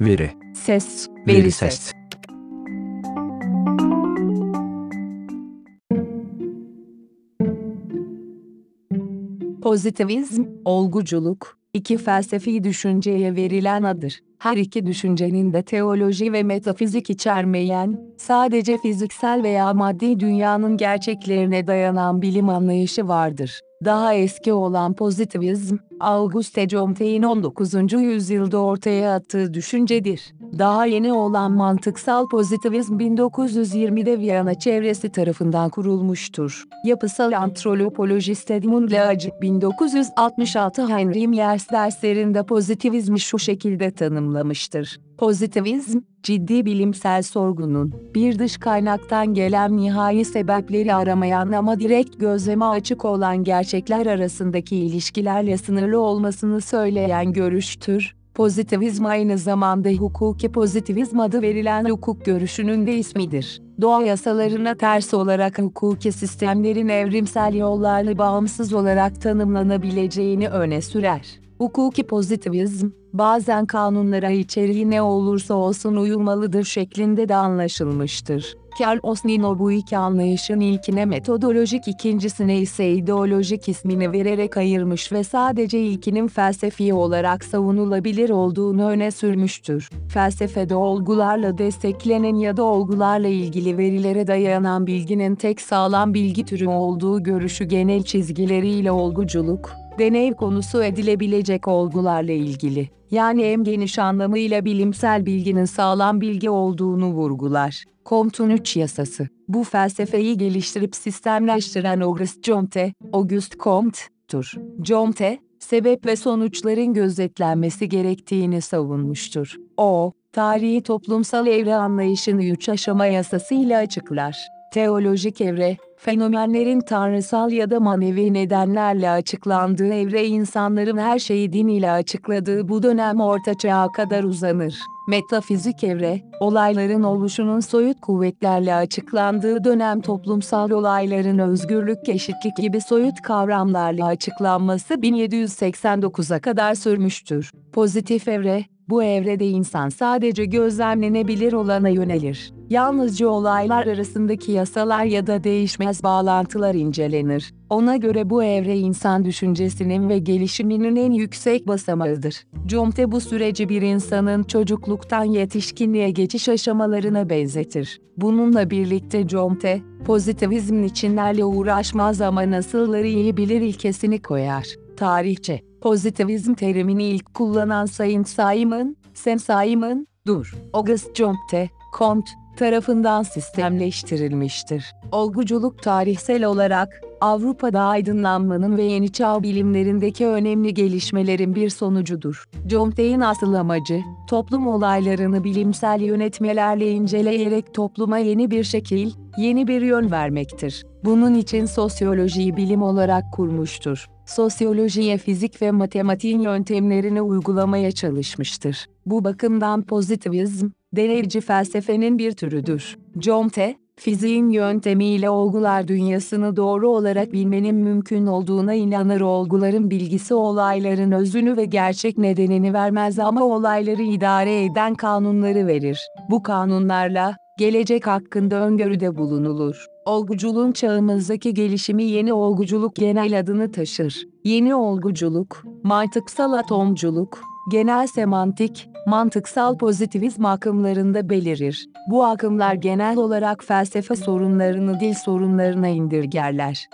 Veri. Ses, Veri veri ses. ses. Pozitivizm, olguculuk, iki felsefi düşünceye verilen adır. Her iki düşüncenin de teoloji ve metafizik içermeyen, sadece fiziksel veya maddi dünyanın gerçeklerine dayanan bilim anlayışı vardır. Daha eski olan pozitivizm, Auguste Comte'in 19. yüzyılda ortaya attığı düşüncedir. Daha yeni olan mantıksal pozitivizm 1920'de Viyana çevresi tarafından kurulmuştur. Yapısal antropolojist Edmund Leac 1966 Heinrich Myers derslerinde pozitivizmi şu şekilde tanımlamıştır. Pozitivizm, ciddi bilimsel sorgunun, bir dış kaynaktan gelen nihai sebepleri aramayan ama direkt gözleme açık olan gerçekler arasındaki ilişkilerle sınırlı olmasını söyleyen görüştür. Pozitivizm aynı zamanda hukuki pozitivizm adı verilen hukuk görüşünün de ismidir. Doğa yasalarına ters olarak hukuki sistemlerin evrimsel yollarla bağımsız olarak tanımlanabileceğini öne sürer. Hukuki pozitivizm, bazen kanunlara içeriği ne olursa olsun uyulmalıdır şeklinde de anlaşılmıştır. Karl Osnino bu iki anlayışın ilkine metodolojik ikincisine ise ideolojik ismini vererek ayırmış ve sadece ilkinin felsefi olarak savunulabilir olduğunu öne sürmüştür. Felsefede olgularla desteklenen ya da olgularla ilgili verilere dayanan bilginin tek sağlam bilgi türü olduğu görüşü genel çizgileriyle olguculuk, deney konusu edilebilecek olgularla ilgili. Yani en geniş anlamıyla bilimsel bilginin sağlam bilgi olduğunu vurgular. Comte'un üç yasası. Bu felsefeyi geliştirip sistemleştiren Auguste Comte, Auguste Comte'tur. Comte, sebep ve sonuçların gözetlenmesi gerektiğini savunmuştur. O, tarihi toplumsal evre anlayışını üç aşama yasasıyla açıklar. Teolojik evre, fenomenlerin tanrısal ya da manevi nedenlerle açıklandığı evre insanların her şeyi din ile açıkladığı bu dönem Orta Çağ'a kadar uzanır. Metafizik evre, olayların oluşunun soyut kuvvetlerle açıklandığı dönem toplumsal olayların özgürlük, eşitlik gibi soyut kavramlarla açıklanması 1789'a kadar sürmüştür. Pozitif evre, bu evrede insan sadece gözlemlenebilir olana yönelir. Yalnızca olaylar arasındaki yasalar ya da değişmez bağlantılar incelenir. Ona göre bu evre insan düşüncesinin ve gelişiminin en yüksek basamağıdır. Comte bu süreci bir insanın çocukluktan yetişkinliğe geçiş aşamalarına benzetir. Bununla birlikte Comte, pozitivizmin içinlerle uğraşmaz ama nasılları iyi bilir ilkesini koyar. Tarihçe, pozitivizm terimini ilk kullanan Sayın Simon, Sen Simon, dur, Auguste Comte, Comte, tarafından sistemleştirilmiştir. Olguculuk tarihsel olarak, Avrupa'da aydınlanmanın ve yeni çağ bilimlerindeki önemli gelişmelerin bir sonucudur. Comte'in asıl amacı, toplum olaylarını bilimsel yönetmelerle inceleyerek topluma yeni bir şekil, yeni bir yön vermektir. Bunun için sosyolojiyi bilim olarak kurmuştur. Sosyolojiye fizik ve matematiğin yöntemlerini uygulamaya çalışmıştır. Bu bakımdan pozitivizm, deneyci felsefenin bir türüdür. Comte, fiziğin yöntemiyle olgular dünyasını doğru olarak bilmenin mümkün olduğuna inanır olguların bilgisi olayların özünü ve gerçek nedenini vermez ama olayları idare eden kanunları verir. Bu kanunlarla, gelecek hakkında öngörüde bulunulur. Olguculuğun çağımızdaki gelişimi yeni olguculuk genel adını taşır. Yeni olguculuk, mantıksal atomculuk, genel semantik, mantıksal pozitivizm akımlarında belirir. Bu akımlar genel olarak felsefe sorunlarını dil sorunlarına indirgerler.